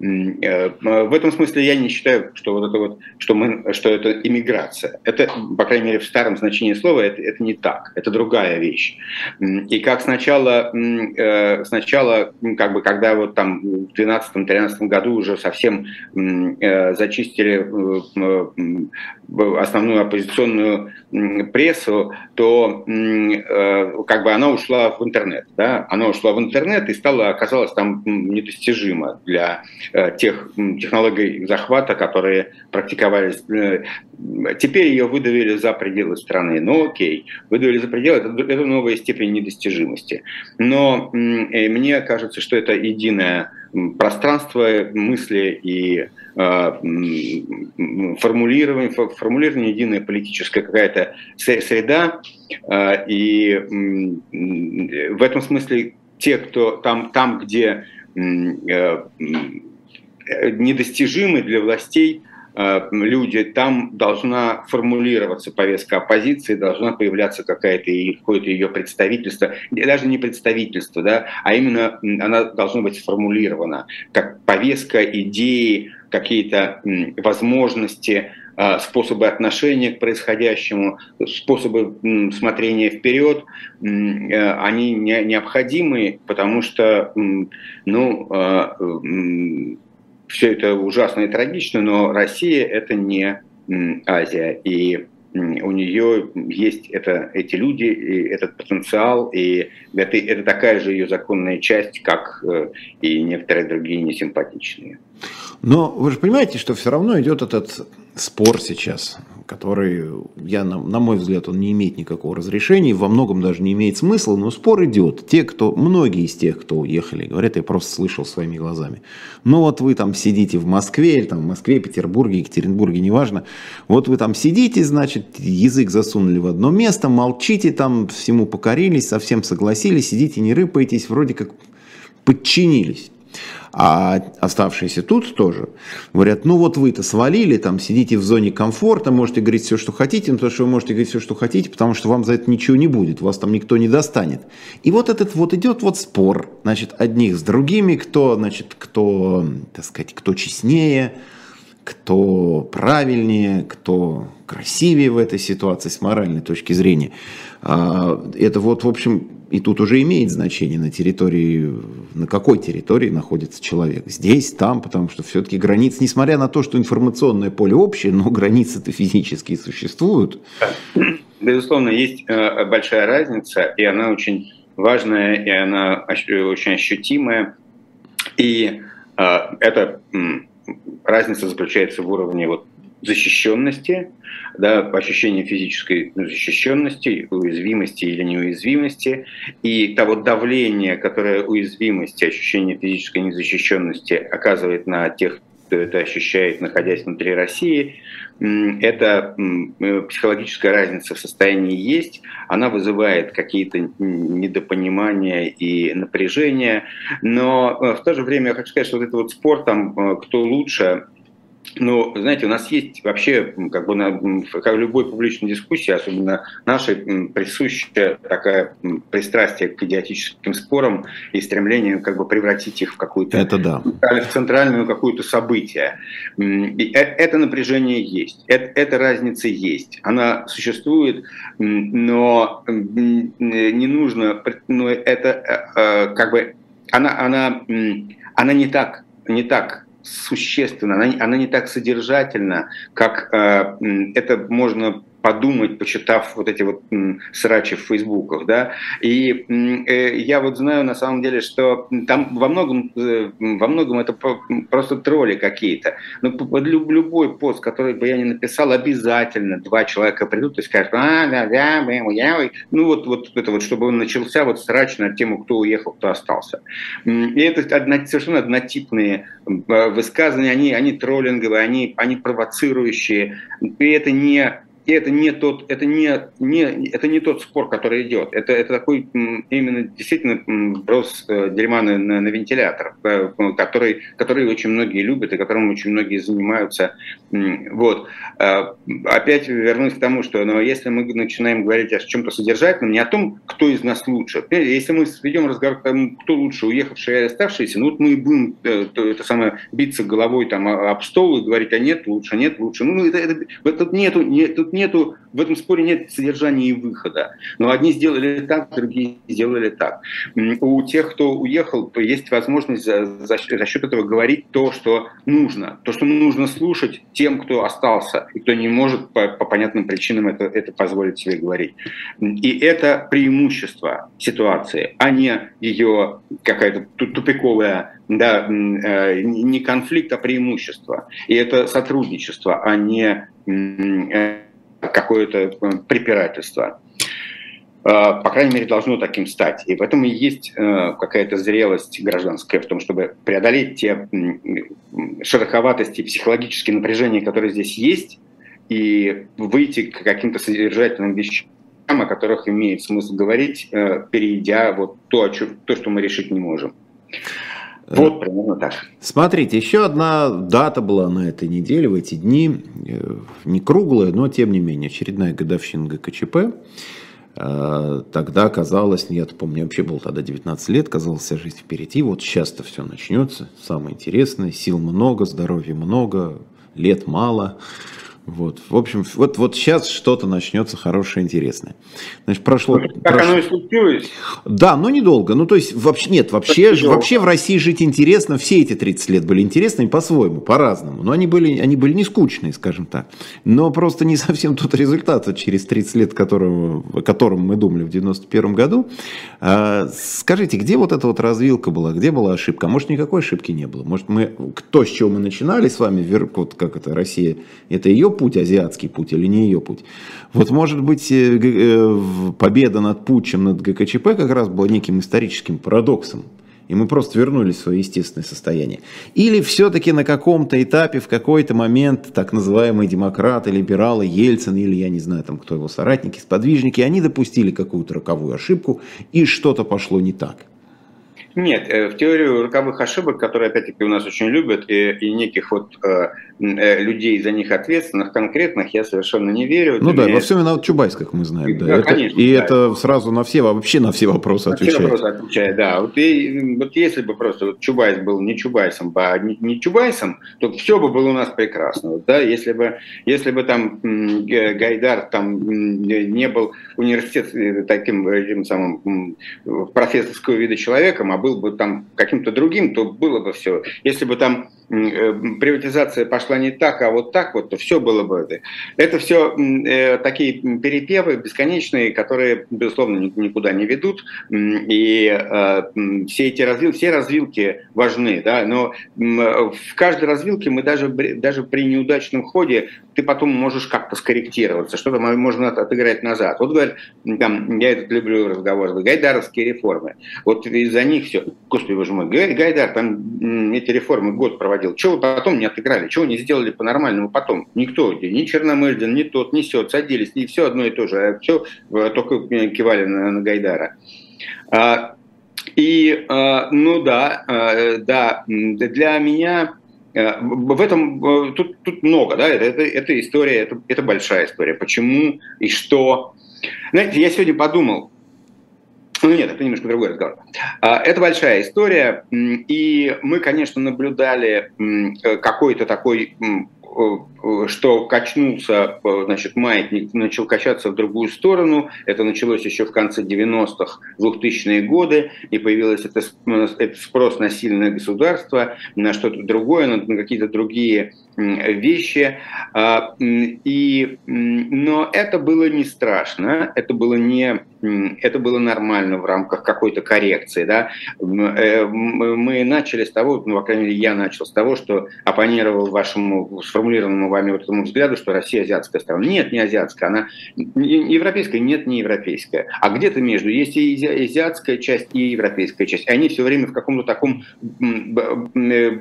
Э, в этом смысле я не считаю, что вот это вот, что мы, что это иммиграция. Это, по крайней мере, в старом значении слова это, это не так, это другая вещь. И как сначала, э, сначала, как бы, когда вот там в 2012-2013 году уже совсем э, зачистили основную оппозиционную прессу, то как бы она ушла в интернет, да, она ушла в интернет и стала оказалась там недостижима для Э, тех технологий захвата, которые практиковались. Э, теперь ее выдавили за пределы страны. Ну окей, выдавили за пределы, это, это новая степень недостижимости. Но э, мне кажется, что это единое пространство мысли и формулирование, формулирование единая политическая какая-то среда. И в этом смысле те, кто там, там где Э, недостижимы для властей э, люди, там должна формулироваться повестка оппозиции, должна появляться какая-то какое-то ее представительство, даже не представительство, да, а именно она должна быть сформулирована как повестка, идеи, какие-то возможности, э, способы отношения к происходящему, способы смотрения вперед, они необходимы, потому что ну, все это ужасно и трагично, но Россия это не Азия. И у нее есть это, эти люди, и этот потенциал, и это, это такая же ее законная часть, как э, и некоторые другие несимпатичные. Но вы же понимаете, что все равно идет этот спор сейчас который, я, на, на мой взгляд, он не имеет никакого разрешения, во многом даже не имеет смысла, но спор идет. Те, кто, многие из тех, кто уехали, говорят, я просто слышал своими глазами. Ну вот вы там сидите в Москве, или там в Москве, Петербурге, Екатеринбурге, неважно. Вот вы там сидите, значит, язык засунули в одно место, молчите там, всему покорились, совсем согласились, сидите, не рыпаетесь, вроде как подчинились. А оставшиеся тут тоже говорят, ну вот вы-то свалили, там сидите в зоне комфорта, можете говорить все, что хотите, но то, что вы можете говорить все, что хотите, потому что вам за это ничего не будет, вас там никто не достанет. И вот этот вот идет вот спор, значит, одних с другими, кто, значит, кто, так сказать, кто честнее, кто правильнее, кто красивее в этой ситуации с моральной точки зрения. А, это вот, в общем, и тут уже имеет значение на территории, на какой территории находится человек. Здесь, там, потому что все-таки границы, несмотря на то, что информационное поле общее, но границы-то физически существуют. безусловно, есть э, большая разница, и она очень важная, и она очень ощутимая. И э, эта разница заключается в уровне вот защищенности, да, ощущение физической защищенности, уязвимости или неуязвимости, и того давления, которое уязвимость, ощущение физической незащищенности оказывает на тех, кто это ощущает, находясь внутри России, эта психологическая разница в состоянии есть, она вызывает какие-то недопонимания и напряжения, но э, в то же время я хочу сказать, что вот этот вот спор, там, э, кто лучше, ну, знаете, у нас есть вообще, как бы на, как в любой публичной дискуссии, особенно нашей, присущая такая пристрастие к идиотическим спорам и стремление как бы превратить их в какую-то... Это да. В центральную какую-то событие. И э, это напряжение есть, это, эта разница есть. Она существует, но не нужно... Но это э, э, как бы... Она, она, она не так, не так существенно, она, она не так содержательна, как э, это можно подумать, почитав вот эти вот срачи в фейсбуках, да, и э, я вот знаю на самом деле, что там во многом, э, во многом это просто тролли какие-то, но под любой пост, который бы я не написал, обязательно два человека придут и скажут, а, да, да, я, ну вот, вот это вот, чтобы он начался вот срач на тему, кто уехал, кто остался. И это одно, совершенно однотипные э, высказывания, они, они троллинговые, они, они провоцирующие, и это не и это не тот, это не, не, это не тот спор, который идет. Это, это такой именно действительно брос э, дерьма на, на, на вентилятор, э, который, который очень многие любят и которым очень многие занимаются. Вот. Э, опять вернусь к тому, что но если мы начинаем говорить о чем-то содержательном, не о том, кто из нас лучше. Если мы сведем разговор к тому, кто лучше, уехавший или оставшийся, ну вот мы будем это самое, биться головой там об стол и говорить, а нет, лучше, нет, лучше. Ну, это, это, тут нету, нет, тут нету, в этом споре нет содержания и выхода. Но одни сделали так, другие сделали так. У тех, кто уехал, есть возможность за, за, за счет этого говорить то, что нужно. То, что нужно слушать тем, кто остался, и кто не может по, по понятным причинам это, это позволить себе говорить. И это преимущество ситуации, а не ее какая-то тупиковая да, э, не конфликт, а преимущество. И это сотрудничество, а не э, какое-то э, препирательство. Э, по крайней мере, должно таким стать. И в этом и есть э, какая-то зрелость гражданская в том, чтобы преодолеть те широковатости, психологические напряжения, которые здесь есть, и выйти к каким-то содержательным вещам, о которых имеет смысл говорить, перейдя вот то, то, что мы решить не можем. Вот примерно так. Смотрите, еще одна дата была на этой неделе, в эти дни, э, не круглая, но тем не менее, очередная годовщина ГКЧП. Э, тогда казалось, я помню, вообще был тогда 19 лет, казалось, вся жизнь впереди, вот сейчас-то все начнется, самое интересное, сил много, здоровья много, лет мало. Вот, в общем, вот, вот сейчас что-то начнется хорошее, интересное. Значит, прошло... Ну, как прошло... оно и случилось. Да, но недолго. Ну, то есть, вообще, нет, вообще, вообще в России жить интересно. Все эти 30 лет были интересными по-своему, по-разному. Но они были, они были не скучные, скажем так. Но просто не совсем тот результат через 30 лет, которого, о котором мы думали в 91 году. А, скажите, где вот эта вот развилка была? Где была ошибка? Может, никакой ошибки не было? Может, мы, то, с чего мы начинали с вами, вот как это, Россия, это ее путь, азиатский путь или не ее путь. Вот может быть э, э, победа над путчем, над ГКЧП как раз была неким историческим парадоксом. И мы просто вернулись в свое естественное состояние. Или все-таки на каком-то этапе, в какой-то момент, так называемые демократы, либералы, Ельцин или я не знаю, там кто его соратники, сподвижники, они допустили какую-то роковую ошибку, и что-то пошло не так. Нет, э, в теорию роковых ошибок, которые, опять-таки, у нас очень любят, и, и неких вот э, э, людей за них ответственных, конкретных, я совершенно не верю. Ну да, во всем виноват Чубайс, как мы знаем. Да, да. Это, конечно. И да. это сразу на все, вообще на все вопросы на отвечает. все вопросы отвечает, да. Вот, и, вот если бы просто вот Чубайс был не Чубайсом, а не, не Чубайсом, то все бы было у нас прекрасно. Вот, да? если, бы, если бы там Гайдар там не был университет э, таким этим самым профессорского вида человеком, а был бы там каким-то другим, то было бы все. Если бы там приватизация пошла не так, а вот так вот, то все было бы это. Это все такие перепевы бесконечные, которые, безусловно, никуда не ведут. И все эти развилки, все развилки важны, да, но в каждой развилке мы даже, даже при неудачном ходе ты потом можешь как-то скорректироваться, что-то можно отыграть назад. Вот говорят, там, я этот люблю разговор, гайдаровские реформы. Вот из-за них все. Господи, боже мой, Гайдар там эти реформы год проводил. Чего вы потом не отыграли? Чего не сделали по-нормальному потом? Никто, ни Черномырдин, ни тот, ни сет, садились, и все одно и то же. А все только кивали на, на Гайдара. А, и, а, ну да, да, для меня Э, в этом э, тут, тут много, да, это, это, это история, это, это большая история. Почему и что. Знаете, я сегодня подумал, ну нет, это немножко другой разговор. А, это большая история, и мы, конечно, наблюдали э, какой-то такой Э, что качнулся, э, значит, маятник начал качаться в другую сторону. Это началось еще в конце 90-х, 2000-е годы, и появилось это, это спрос на сильное государство, на что-то другое, на, на какие-то другие вещи. А, и, но это было не страшно, это было не это было нормально в рамках какой-то коррекции. Да? Э, мы начали с того, ну, по крайней мере, я начал с того, что оппонировал вашему сформулированному вами вот этому взгляду, что Россия азиатская страна. Нет, не азиатская, она европейская, нет, не европейская. А где-то между есть и азиатская часть, и европейская часть. Они все время в каком-то таком э,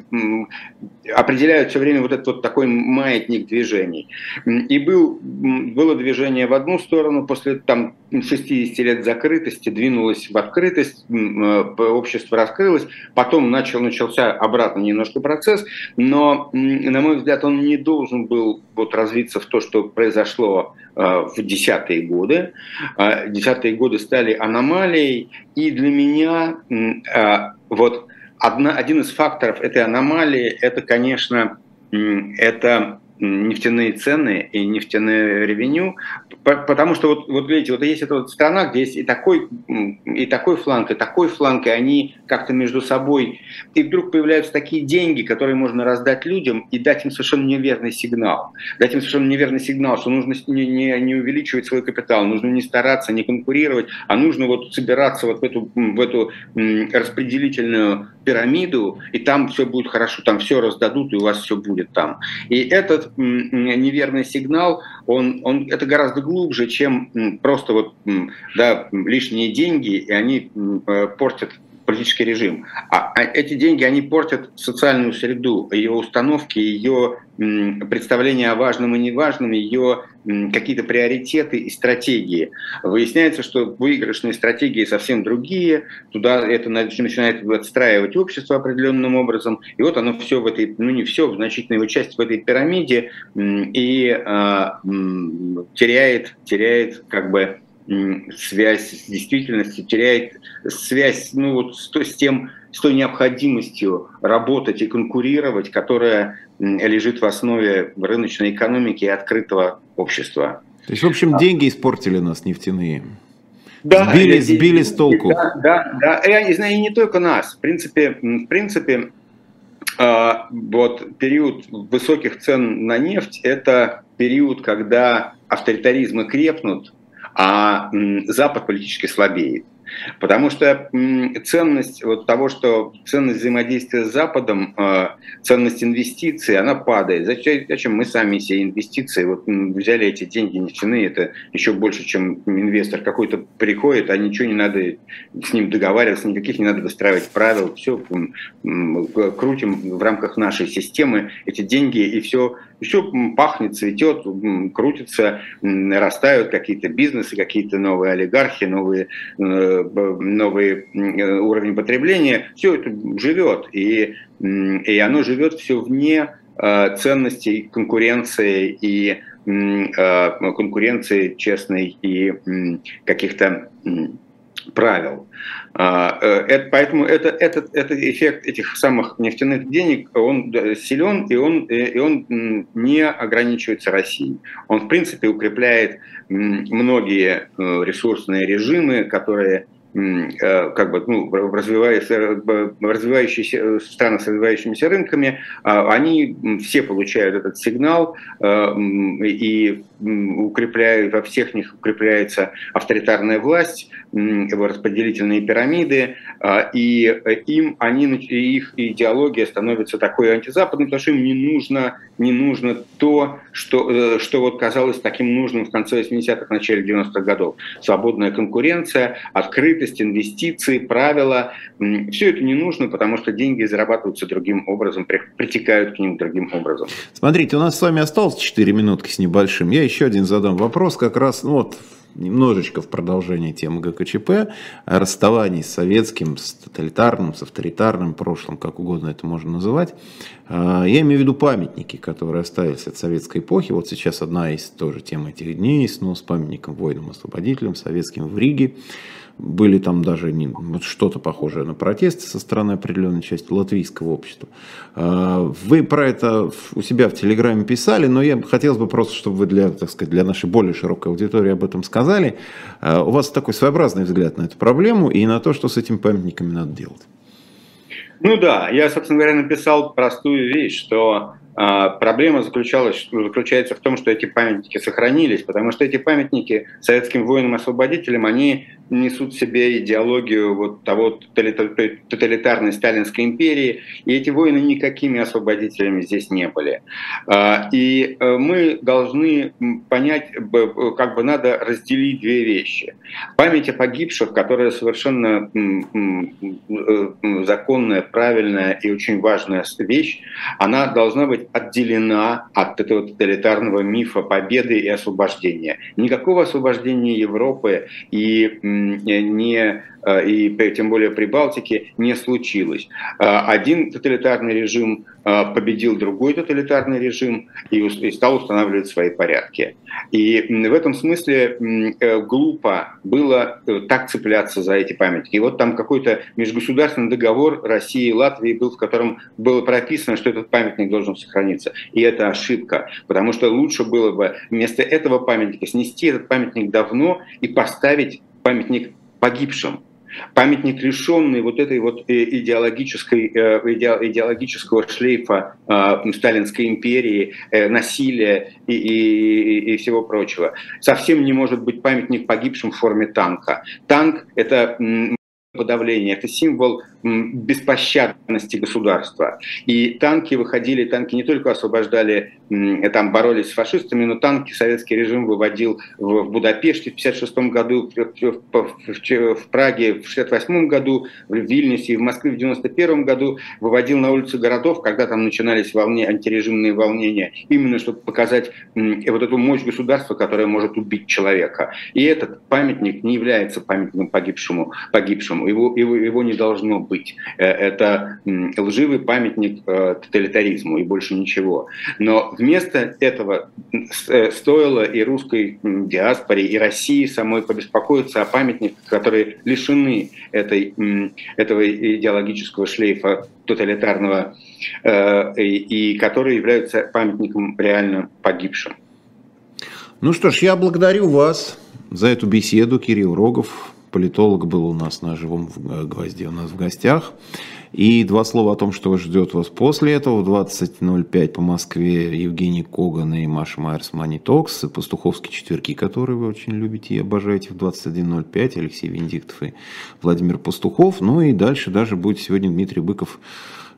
определяют все время вот этот вот такой маятник движений. И был, было движение в одну сторону, после там 60 лет закрытости двинулось в открытость, э, общество раскрылось, потом начал, начался обратно немножко процесс, но, на мой взгляд, он не должен был вот развиться в то, что произошло э, в десятые годы. Э, десятые годы стали аномалией, и для меня вот одна, один из факторов этой аномалии – это, конечно, это нефтяные цены и нефтяное ревеню, потому что вот, вот видите, вот есть эта вот страна, где есть и такой, и такой фланг, и такой фланг, и они как-то между собой, и вдруг появляются такие деньги, которые можно раздать людям и дать им совершенно неверный сигнал. Дать им совершенно неверный сигнал, что нужно не, не, не увеличивать свой капитал, нужно не стараться, не конкурировать, а нужно вот собираться вот в эту, в эту распределительную пирамиду, и там все будет хорошо, там все раздадут, и у вас все будет там. И этот неверный сигнал, он, он, это гораздо глубже, чем просто вот, да, лишние деньги, и они э, портят политический режим. А, а эти деньги, они портят социальную среду, ее установки, ее представление о важном и неважном, ее какие-то приоритеты и стратегии. Выясняется, что выигрышные стратегии совсем другие, туда это начинает отстраивать общество определенным образом, и вот оно все в этой, ну не все, в значительной его части в этой пирамиде и а, теряет, теряет как бы связь с действительностью, теряет связь ну, вот с, с тем, с той необходимостью работать и конкурировать, которая лежит в основе рыночной экономики и открытого общества. То есть, в общем, деньги испортили нас нефтяные. Да, сбили, сбили с толку. Да, да, да. И, и, и не только нас. В принципе, в принципе а, вот период высоких цен на нефть – это период, когда авторитаризмы крепнут, а Запад политически слабеет. Потому что ценность вот того, что ценность взаимодействия с Западом, э, ценность инвестиций, она падает. Зачем, мы сами все инвестиции, вот взяли эти деньги нефтяные, это еще больше, чем инвестор какой-то приходит, а ничего не надо с ним договариваться, никаких не надо выстраивать правил, все крутим в рамках нашей системы эти деньги, и все, все пахнет, цветет, крутится, растают какие-то бизнесы, какие-то новые олигархи, новые новый уровень потребления, все это живет, и, и оно живет все вне э, ценностей конкуренции и э, конкуренции честной и каких-то правил. А, э, это, поэтому это, этот, этот эффект этих самых нефтяных денег, он силен, и он, и он не ограничивается Россией. Он, в принципе, укрепляет многие ресурсные режимы, которые как бы, ну, развивающиеся страны с развивающимися рынками, а, они все получают этот сигнал и укрепляют, во всех них укрепляется авторитарная власть, распределительные пирамиды, и им они, их идеология становится такой антизападной, потому что им не нужно, не нужно то, что, что вот казалось таким нужным в конце 80-х, начале 90-х годов. Свободная конкуренция, открытость, инвестиции, правила. Все это не нужно, потому что деньги зарабатываются другим образом, притекают к ним другим образом. Смотрите, у нас с вами осталось 4 минутки с небольшим. Я еще один задам вопрос, как раз ну, вот немножечко в продолжение темы ГКЧП, расставаний с советским, с тоталитарным, с авторитарным прошлым, как угодно это можно называть. А, я имею в виду памятники, которые остались от советской эпохи. Вот сейчас одна из тоже тем этих дней, снос памятником воинам-освободителям советским в Риге были там даже что-то похожее на протесты со стороны определенной части латвийского общества. А, вы про это у себя в Телеграме писали, но я хотелось бы просто, чтобы вы для, так сказать, для нашей более широкой аудитории об этом сказали. А, у вас такой своеобразный взгляд на эту проблему и на то, что с этими памятниками надо делать. Ну да, я, собственно говоря, написал простую вещь, что а, проблема заключалась, заключается в том, что эти памятники сохранились, потому что эти памятники советским воинам-освободителям, они несут в себе идеологию вот того тоталитарной сталинской империи, и эти воины никакими освободителями здесь не были. А, и э, мы должны понять, как бы надо разделить две вещи. Память о погибших, которая совершенно э, законная, правильная и очень важная вещь, она должна быть отделена от этого тоталитарного мифа победы и освобождения. Никакого освобождения Европы и не э, и тем более при Балтике не случилось. Э, один тоталитарный режим э, победил другой тоталитарный режим и стал устанавливать свои порядки. И в этом смысле глупо было так цепляться за эти памятники. И вот там какой-то межгосударственный договор России и Латвии был, в котором было прописано, что этот памятник должен сохраниться. И это ошибка, потому что лучше было бы вместо этого памятника снести этот памятник давно и поставить памятник погибшим, памятник лишенный вот этой вот э, идеологической, э, идеологического шлейфа э, сталинской империи, насилия и, и, и всего прочего. Совсем не может быть памятник погибшим в форме танка. Танк — это подавления, это символ беспощадности государства. И танки выходили, танки не только освобождали, там боролись с фашистами, но танки советский режим выводил в Будапеште в 1956 году, в Праге в 1968 году, в Вильнюсе и в Москве в 1991 году, выводил на улицы городов, когда там начинались волне, антирежимные волнения, именно чтобы показать вот эту мощь государства, которая может убить человека. И этот памятник не является памятником погибшему, погибшему. Его, его, его не должно быть. Э, это лживый памятник э, тоталитаризму и больше ничего. Но вместо этого э, стоило и русской диаспоре, и России самой побеспокоиться о памятниках, которые лишены этой, этого идеологического шлейфа тоталитарного и которые являются памятником реально погибшим. Ну что ж, я благодарю вас за эту беседу, Кирилл Рогов, политолог был у нас на живом э, гвозде у нас в гостях. И два слова о том, что ждет вас после этого. В 20.05 по Москве Евгений Коган и Маша Майерс Мани Токс, пастуховские четверки, которые вы очень любите и обожаете. В 21.05 Алексей Венедиктов и Владимир Пастухов. Ну и дальше даже будет сегодня Дмитрий Быков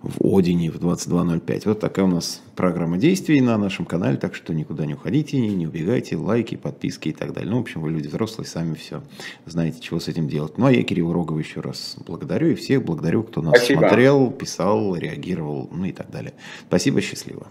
в Одине в 22.05. Вот такая у нас программа действий на нашем канале, так что никуда не уходите, не убегайте, лайки, подписки и так далее. Ну, в общем, вы люди взрослые, сами все знаете, чего с этим делать. Ну, а я Кирилл Рогов еще раз благодарю и всех благодарю, кто нас Спасибо. смотрел, писал, реагировал, ну и так далее. Спасибо, счастливо.